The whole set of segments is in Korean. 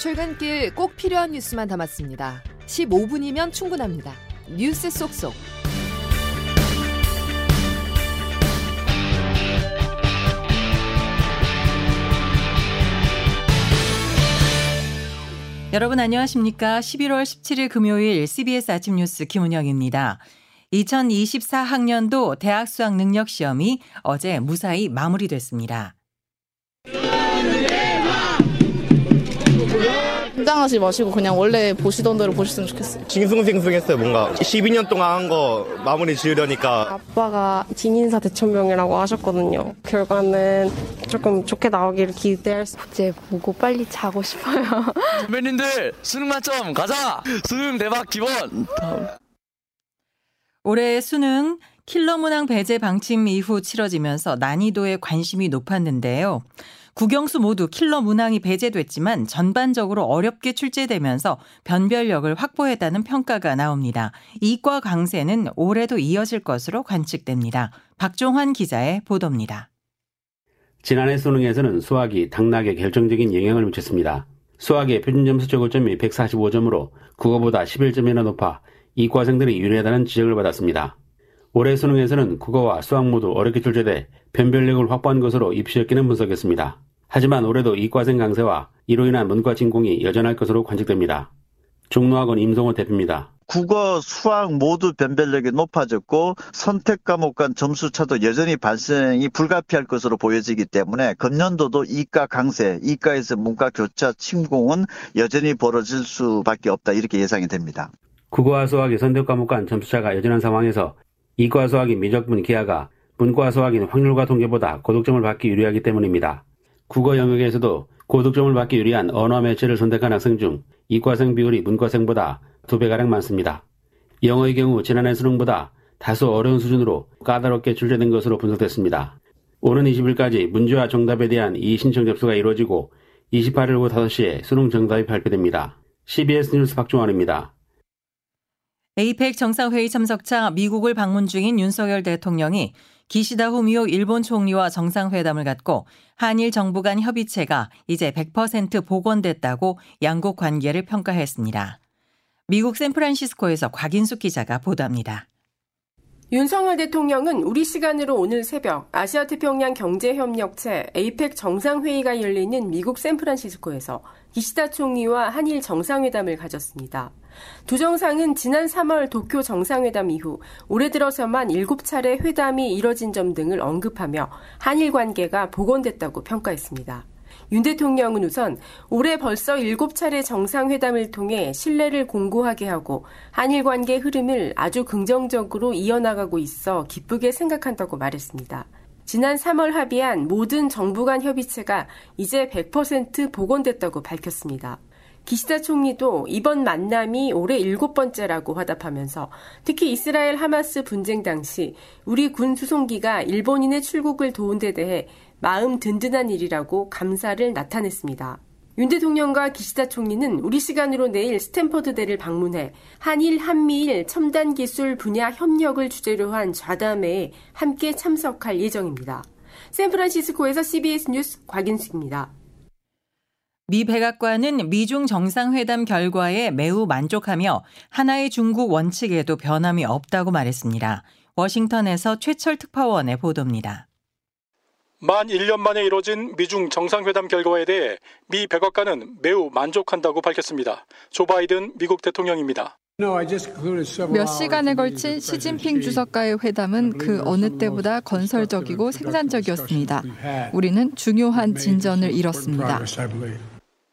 출근길 꼭 필요한 뉴스만 담았습니다. 15분이면 충분합니다. 뉴스 속속. 여러분 안녕하십니까? 11월 17일 금요일 CBS 아침 뉴스 김은영입니다. 2024학년도 대학 수학 능력 시험이 어제 무사히 마무리됐습니다. 긴장하지 마시고 그냥 원래 보시던 대로 보셨으면 좋겠어요. 싱숭생숭했어요 뭔가 12년 동안 한 거 마무리 지으려니까 아빠가 진인사 대천명이라고 하셨거든요. 결과는 조금 좋게 나오기를 기대할 수. 이제 보고 빨리 자고 싶어요. 선배님들 수능 만점 가자. 수능 대박 기본. 올해 수능 킬러 문항 배제 방침 이후 치러지면서 난이도에 관심이 높았는데요. 국영수 모두 킬러 문항이 배제됐지만 전반적으로 어렵게 출제되면서 변별력을 확보했다는 평가가 나옵니다. 이과 강세는 올해도 이어질 것으로 관측됩니다. 박종환 기자의 보도입니다. 지난해 수능에서는 수학이 당락에 결정적인 영향을 미쳤습니다. 수학의 표준 점수 적을점이 145점으로 국어보다 11점이나 높아 이과생들이 유리하다는 지적을 받았습니다. 올해 수능에서는 국어와 수학 모두 어렵게 출제돼 변별력을 확보한 것으로 입시였기는 분석했습니다. 하지만 올해도 이과생 강세와 이로 인한 문과 진공이 여전할 것으로 관측됩니다. 종로학원 임성호 대표입니다. 국어, 수학 모두 변별력이 높아졌고 선택 과목 간 점수 차도 여전히 발생이 불가피할 것으로 보여지기 때문에 금년도도 이과 강세, 이과에서 문과 교차 침공은 여전히 벌어질 수밖에 없다 이렇게 예상이 됩니다. 국어와 수학의 선택 과목 간 점수 차가 여전한 상황에서 이과 수학인 미적분 기하가 문과 수학인 확률과 통계보다 고득점을 받기 유리하기 때문입니다. 국어 영역에서도 고득점을 받기 유리한 언어 매체를 선택한 학생 중 이과생 비율이 문과생보다 두 배가량 많습니다. 영어의 경우 지난해 수능보다 다소 어려운 수준으로 까다롭게 출제된 것으로 분석됐습니다. 오는 20일까지 문제와 정답에 대한 이 신청 접수가 이루어지고 28일 오후 5시에 수능 정답이 발표됩니다. CBS 뉴스 박종환입니다. 에이펙 정상회의 참석차 미국을 방문 중인 윤석열 대통령이 기시다 후미오 일본 총리와 정상회담을 갖고 한일 정부 간 협의체가 이제 100% 복원됐다고 양국 관계를 평가했습니다. 미국 샌프란시스코에서 곽인숙 기자가 보도합니다. 윤석열 대통령은 우리 시간으로 오늘 새벽 아시아태평양 경제협력체 에이펙 정상회의가 열리는 미국 샌프란시스코에서 기시다 총리와 한일 정상회담을 가졌습니다. 두 정상은 지난 3월 도쿄 정상회담 이후 올해 들어서만 7차례 회담이 이뤄진 점 등을 언급하며 한일 관계가 복원됐다고 평가했습니다. 윤 대통령은 우선 올해 벌써 7차례 정상회담을 통해 신뢰를 공고하게 하고 한일 관계 흐름을 아주 긍정적으로 이어나가고 있어 기쁘게 생각한다고 말했습니다. 지난 3월 합의한 모든 정부 간 협의체가 이제 100% 복원됐다고 밝혔습니다. 기시다 총리도 이번 만남이 올해 일곱 번째라고 화답하면서 특히 이스라엘 하마스 분쟁 당시 우리 군 수송기가 일본인의 출국을 도운 데 대해 마음 든든한 일이라고 감사를 나타냈습니다. 윤 대통령과 기시다 총리는 우리 시간으로 내일 스탠퍼드 대를 방문해 한일 한미일 첨단 기술 분야 협력을 주제로 한 좌담회에 함께 참석할 예정입니다. 샌프란시스코에서 CBS 뉴스 곽인숙입니다. 미 백악관은 미중 정상회담 결과에 매우 만족하며 하나의 중국 원칙에도 변함이 없다고 말했습니다. 워싱턴에서 최철 특파원의 보도입니다. 만 1년 만에 이뤄진 미중 정상회담 결과에 대해 미 백악관은 매우 만족한다고 밝혔습니다. 조 바이든 미국 대통령입니다. 몇 시간에 걸친 시진핑 주석과의 회담은 그 어느 때보다 건설적이고 생산적이었습니다. 우리는 중요한 진전을 이뤘습니다.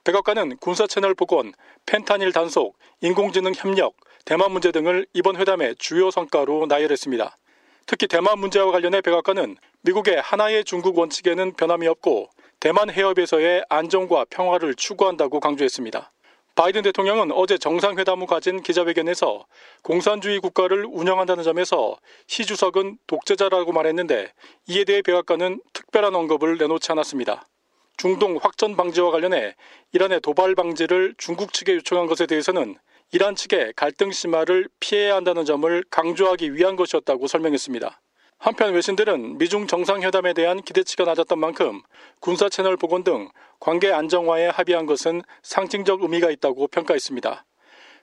백악관은 군사 채널 복원, 펜타닐 단속, 인공지능 협력, 대만 문제 등을 이번 회담의 주요 성과로 나열했습니다. 특히 대만 문제와 관련해 백악관은 미국의 하나의 중국 원칙에는 변함이 없고 대만 해협에서의 안정과 평화를 추구한다고 강조했습니다. 바이든 대통령은 어제 정상회담 후 가진 기자회견에서 공산주의 국가를 운영한다는 점에서 시 주석은 독재자라고 말했는데 이에 대해 백악관은 특별한 언급을 내놓지 않았습니다. 중동 확전 방지와 관련해 이란의 도발 방지를 중국 측에 요청한 것에 대해서는 이란 측의 갈등 심화를 피해야 한다는 점을 강조하기 위한 것이었다고 설명했습니다. 한편 외신들은 미중 정상회담에 대한 기대치가 낮았던 만큼 군사 채널 복원 등 관계 안정화에 합의한 것은 상징적 의미가 있다고 평가했습니다.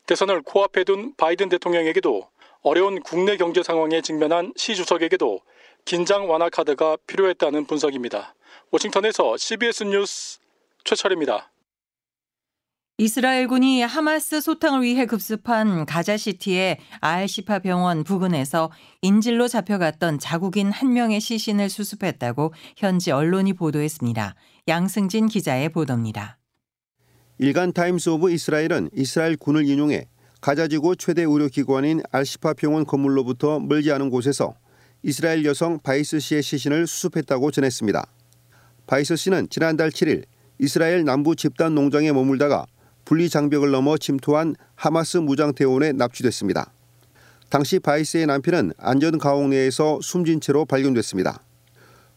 대선을 코앞에 둔 바이든 대통령에게도 어려운 국내 경제 상황에 직면한 시 주석에게도 긴장 완화 카드가 필요했다는 분석입니다. 워싱턴에서 CBS 뉴스 최철입니다. 이스라엘군이 하마스 소탕을 위해 급습한 가자시티의 알시파 병원 부근에서 인질로 잡혀갔던 자국인 한 명의 시신을 수습했다고 현지 언론이 보도했습니다. 양승진 기자의 보도입니다. 일간 타임스 오브 이스라엘은 이스라엘 군을 인용해 가자지구 최대 의료기관인 알시파 병원 건물로부터 멀지 않은 곳에서 이스라엘 여성 바이스 씨의 시신을 수습했다고 전했습니다. 바이스 씨는 지난달 7일 이스라엘 남부 집단 농장에 머물다가 분리 장벽을 넘어 침투한 하마스 무장 대원에 납치됐습니다. 당시 바이스의 남편은 안전 가옥 내에서 숨진 채로 발견됐습니다.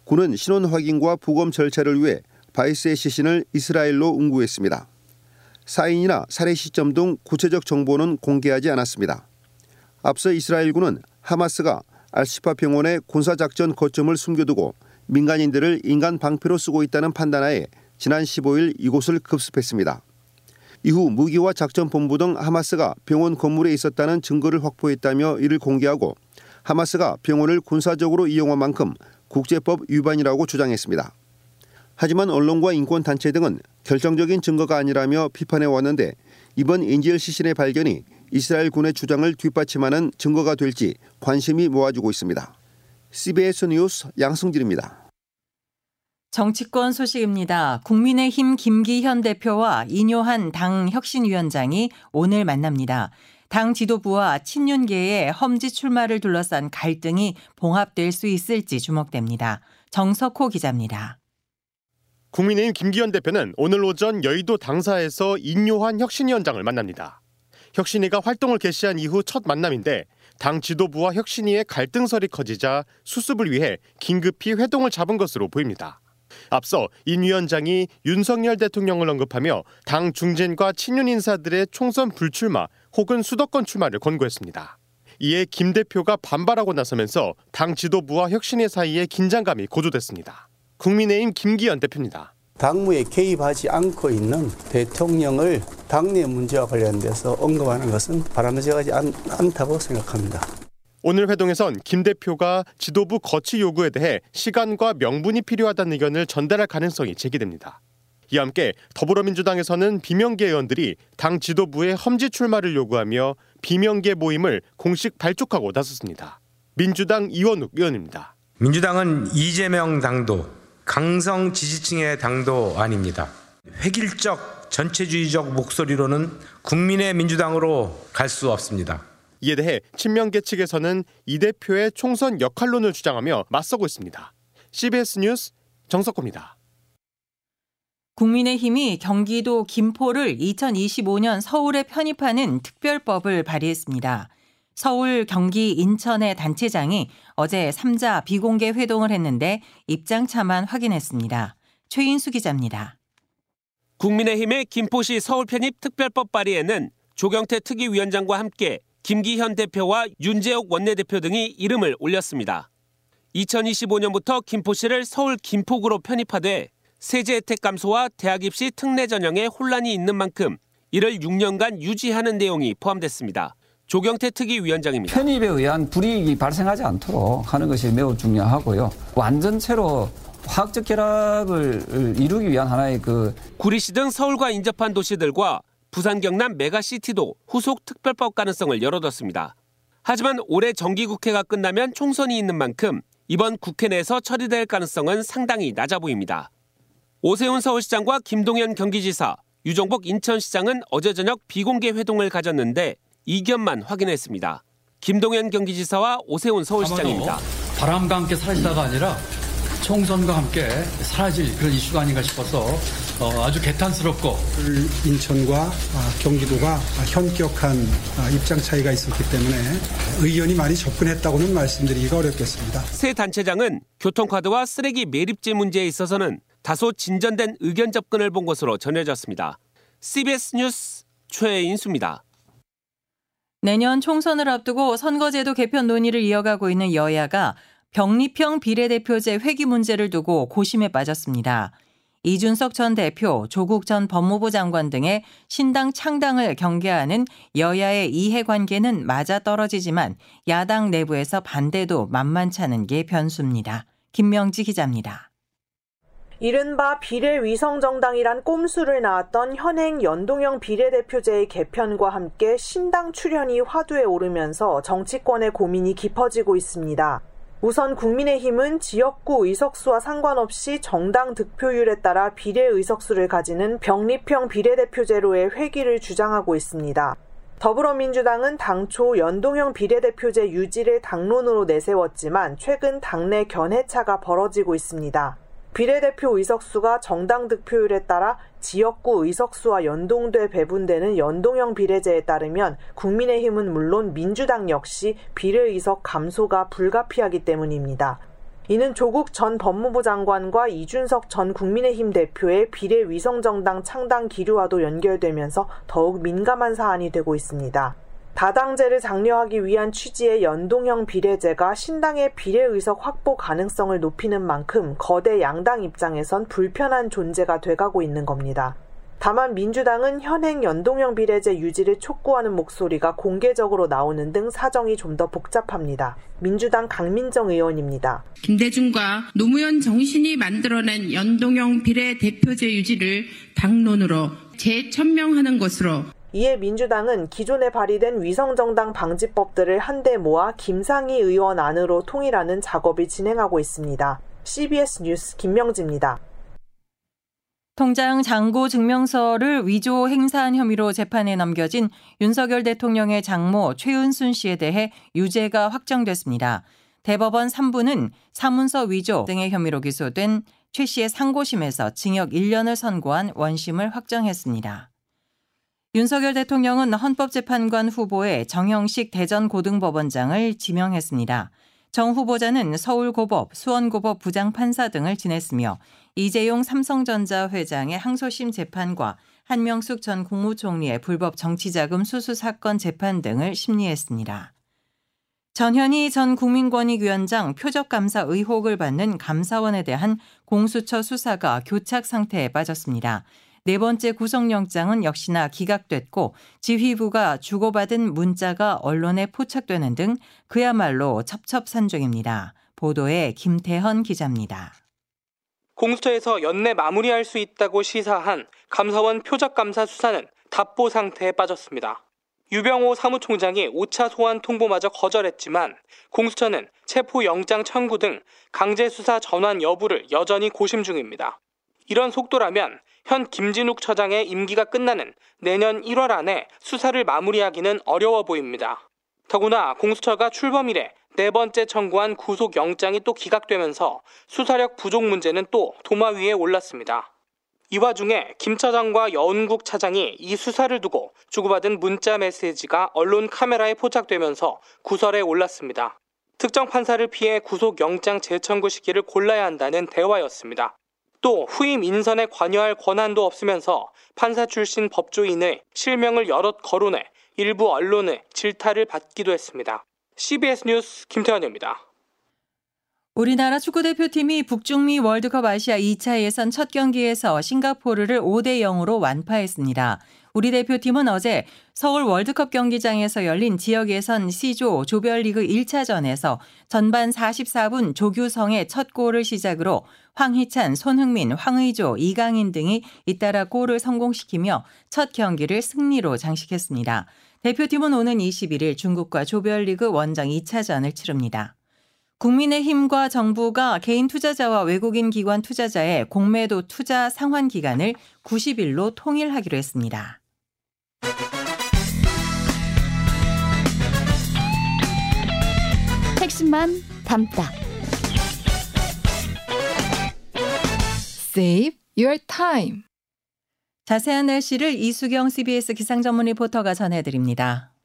군은 신원 확인과 부검 절차를 위해 바이스의 시신을 이스라엘로 운구했습니다. 사인이나 살해 시점 등 구체적 정보는 공개하지 않았습니다. 앞서 이스라엘군은 하마스가 알시파 병원의 군사작전 거점을 숨겨두고 민간인들을 인간 방패로 쓰고 있다는 판단하에 지난 15일 이곳을 급습했습니다. 이후 무기와 작전본부 등 하마스가 병원 건물에 있었다는 증거를 확보했다며 이를 공개하고 하마스가 병원을 군사적으로 이용한 만큼 국제법 위반이라고 주장했습니다. 하지만 언론과 인권단체 등은 결정적인 증거가 아니라며 비판해 왔는데 이번 인질 시신의 발견이 이스라엘 군의 주장을 뒷받침하는 증거가 될지 관심이 모아지고 있습니다. CBS 뉴스 양승길입니다. 정치권 소식입니다. 국민의힘 김기현 대표와 이뇨한 당 혁신위원장이 오늘 만납니다. 당 지도부와 친윤계의 험지 출마를 둘러싼 갈등이 봉합될 수 있을지 주목됩니다. 정석호 기자입니다. 국민의힘 김기현 대표는 오늘 오전 여의도 당사에서 인요한 혁신위원장을 만납니다. 혁신위가 활동을 개시한 이후 첫 만남인데 당 지도부와 혁신위의 갈등설이 커지자 수습을 위해 긴급히 회동을 잡은 것으로 보입니다. 앞서 인 위원장이 윤석열 대통령을 언급하며 당 중진과 친윤 인사들의 총선 불출마 혹은 수도권 출마를 권고했습니다. 이에 김 대표가 반발하고 나서면서 당 지도부와 혁신의 사이에 긴장감이 고조됐습니다. 국민의힘 김기현 대표입니다. 당무에 개입하지 않고 있는 대통령을 당내 문제와 관련돼서 언급하는 것은 바람직하지 않, 않다고 생각합니다. 오늘 회동에선 김 대표가 지도부 거취 요구에 대해 시간과 명분이 필요하다는 의견을 전달할 가능성이 제기됩니다. 이와 함께 더불어민주당에서는 비명계 의원들이 당 지도부의 험지 출마를 요구하며 비명계 모임을 공식 발족하고 나섰습니다. 민주당 이원욱 의원입니다. 민주당은 이재명 당도, 강성 지지층의 당도 아닙니다. 획일적 전체주의적 목소리로는 국민의 민주당으로 갈 수 없습니다. 이에 대해 친명계 측에서는 이 대표의 총선 역할론을 주장하며 맞서고 있습니다. CBS 뉴스 정석호입니다. 국민의힘이 경기도 김포를 2025년 서울에 편입하는 특별법을 발의했습니다. 서울, 경기, 인천의 단체장이 어제 3자 비공개 회동을 했는데 입장차만 확인했습니다. 최인수 기자입니다. 국민의힘의 김포시 서울 편입 특별법 발의에는 조경태 특위위원장과 함께 김기현 대표와 윤재옥 원내대표 등이 이름을 올렸습니다. 2025년부터 김포시를 서울 김포구로 편입하되 세제 혜택 감소와 대학 입시 특례 전형에 혼란이 있는 만큼 이를 6년간 유지하는 내용이 포함됐습니다. 조경태 특위위원장입니다. 편입에 의한 불이익이 발생하지 않도록 하는 것이 매우 중요하고요. 완전체로 화학적 결합을 이루기 위한 하나의 그 구리시 등 서울과 인접한 도시들과 부산 경남 메가시티도 후속 특별법 가능성을 열어뒀습니다. 하지만 올해 정기국회가 끝나면 총선이 있는 만큼 이번 국회 내에서 처리될 가능성은 상당히 낮아 보입니다. 오세훈 서울시장과 김동연 경기지사, 유정복 인천시장은 어제 저녁 비공개 회동을 가졌는데 이견만 확인했습니다. 김동연 경기지사와 오세훈 서울시장입니다. 바람과 함께 사라지다가 아니라 총선과 함께 사라질 그런 이슈가 아닌가 싶어서 어, 아주 개탄스럽고 인천과 경기도가 현격한 입장 차이가 있었기 때문에 의견이 많이 접근했다고는 말씀드리기가 어렵겠습니다. 새 단체장은 교통카드와 쓰레기 매립지 문제에 있어서는 다소 진전된 의견 접근을 본 것으로 전해졌습니다. CBS 뉴스 최인수입니다. 내년 총선을 앞두고 선거제도 개편 논의를 이어가고 있는 여야가 병리평 비례대표제 회기 문제를 두고 고심에 빠졌습니다. 이준석 전 대표, 조국 전 법무부 장관 등의 신당 창당을 경계하는 여야의 이해관계는 맞아떨어지지만 야당 내부에서 반대도 만만찮은 게 변수입니다. 김명지 기자입니다. 이른바 비례위성정당이란 꼼수를 낳았던 현행 연동형 비례대표제의 개편과 함께 신당 출현이 화두에 오르면서 정치권의 고민이 깊어지고 있습니다. 우선 국민의힘은 지역구 의석수와 상관없이 정당 득표율에 따라 비례 의석수를 가지는 병립형 비례대표제로의 회귀를 주장하고 있습니다. 더불어민주당은 당초 연동형 비례대표제 유지를 당론으로 내세웠지만 최근 당내 견해차가 벌어지고 있습니다. 비례대표 의석수가 정당 득표율에 따라 지역구 의석수와 연동돼 배분되는 연동형 비례제에 따르면 국민의힘은 물론 민주당 역시 비례의석 감소가 불가피하기 때문입니다. 이는 조국 전 법무부 장관과 이준석 전 국민의힘 대표의 비례 위성정당 창당 기류와도 연결되면서 더욱 민감한 사안이 되고 있습니다. 다당제를 장려하기 위한 취지의 연동형 비례제가 신당의 비례의석 확보 가능성을 높이는 만큼 거대 양당 입장에선 불편한 존재가 돼가고 있는 겁니다. 다만 민주당은 현행 연동형 비례제 유지를 촉구하는 목소리가 공개적으로 나오는 등 사정이 좀 더 복잡합니다. 민주당 강민정 의원입니다. 김대중과 노무현 정신이 만들어낸 연동형 비례대표제 유지를 당론으로 재천명하는 것으로 이에 민주당은 기존에 발의된 위성정당 방지법들을 한데 모아 김상희 의원 안으로 통일하는 작업을 진행하고 있습니다. CBS 뉴스 김명지입니다. 통장 잔고 증명서를 위조 행사한 혐의로 재판에 넘겨진 윤석열 대통령의 장모 최은순 씨에 대해 유죄가 확정됐습니다. 대법원 3부는 사문서 위조 등의 혐의로 기소된 최 씨의 상고심에서 징역 1년을 선고한 원심을 확정했습니다. 윤석열 대통령은 헌법재판관 후보에 정형식 대전고등법원장을 지명했습니다. 정 후보자는 서울고법, 수원고법 부장판사 등을 지냈으며 이재용 삼성전자 회장의 항소심 재판과 한명숙 전 국무총리의 불법 정치자금 수수 사건 재판 등을 심리했습니다. 전현희 전 국민권익위원장 표적감사 의혹을 받는 감사원에 대한 공수처 수사가 교착 상태에 빠졌습니다. 네 번째 구속영장은 역시나 기각됐고 지휘부가 주고받은 문자가 언론에 포착되는 등 그야말로 첩첩산중입니다. 보도에 김태헌 기자입니다. 공수처에서 연내 마무리할 수 있다고 시사한 감사원 표적감사 수사는 답보 상태에 빠졌습니다. 유병호 사무총장이 5차 소환 통보마저 거절했지만 공수처는 체포영장 청구 등 강제 수사 전환 여부를 여전히 고심 중입니다. 이런 속도라면 현 김진욱 처장의 임기가 끝나는 내년 1월 안에 수사를 마무리하기는 어려워 보입니다. 더구나 공수처가 출범 이래 네 번째 청구한 구속영장이 또 기각되면서 수사력 부족 문제는 또 도마 위에 올랐습니다. 이 와중에 김 차장과 여운국 차장이 이 수사를 두고 주고받은 문자 메시지가 언론 카메라에 포착되면서 구설에 올랐습니다. 특정 판사를 피해 구속영장 재청구 시기를 골라야 한다는 대화였습니다. 또 후임 인선에 관여할 권한도 없으면서 판사 출신 법조인의 실명을 여럿 거론해 일부 언론의 질타를 받기도 했습니다. CBS 뉴스 김태환입니다. 우리나라 축구대표팀이 북중미 월드컵 아시아 2차 예선 첫 경기에서 싱가포르를 5대 0으로 완파했습니다. 우리 대표팀은 어제 서울 월드컵 경기장에서 열린 지역 예선 C조 조별리그 1차전에서 전반 44분 조규성의 첫 골을 시작으로 황희찬, 손흥민, 황의조, 이강인 등이 잇따라 골을 성공시키며 첫 경기를 승리로 장식했습니다. 대표팀은 오는 21일 중국과 조별리그 원정 2차전을 치릅니다. 국민의힘과 정부가 개인 투자자와 외국인 기관 투자자의 공매도 투자 상환 기간을 90일로 통일하기로 했습니다. 핵심만 담다. Save your time. 자세한 날씨를 이수경 CBS 기상전문 리포터가 전해드립니다.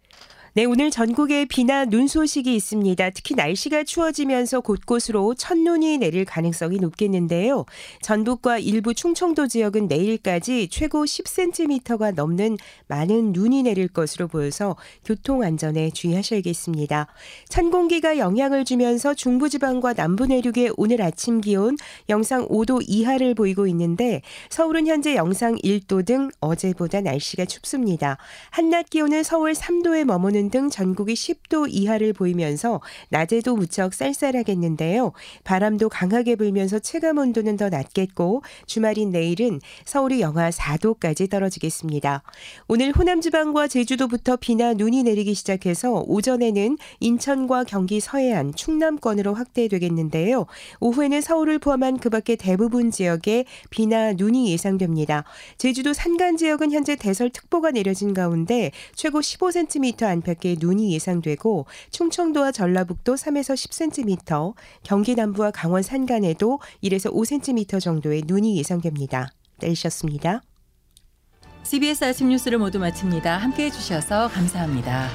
네, 오늘 전국에 비나 눈 소식이 있습니다. 특히 날씨가 추워지면서 곳곳으로 첫눈이 내릴 가능성이 높겠는데요. 전북과 일부 충청도 지역은 내일까지 최고 10cm가 넘는 많은 눈이 내릴 것으로 보여서 교통 안전에 주의하셔야겠습니다. 찬 공기가 영향을 주면서 중부지방과 남부 내륙의 오늘 아침 기온 영상 5도 이하를 보이고 있는데 서울은 현재 영상 1도 등 어제보다 날씨가 춥습니다. 한낮 기온은 서울 3도에 머무는 등 전국이 10도 이하를 보이면서 낮에도 무척 쌀쌀하겠는데요. 바람도 강하게 불면서 체감 온도는 더 낮겠고 주말인 내일은 서울이 영하 4도까지 떨어지겠습니다. 오늘 호남 지방과 제주도부터 비나 눈이 내리기 시작해서 오전에는 인천과 경기 서해안, 충남권으로 확대되겠는데요. 오후에는 서울을 포함한 그 밖의 대부분 지역에 비나 눈이 예상됩니다. 제주도 산간 지역은 현재 대설특보가 내려진 가운데 최고 15cm 안팎 의 눈이 예상되고 충청도와 전라북도 3에서 10cm, 경기 남부와 강원 산간에도 1에서 5cm 정도의 눈이 예상됩니다. 내리셨습니다. CBS 아침 뉴스를 모두 마칩니다. 함께해 주셔서 감사합니다.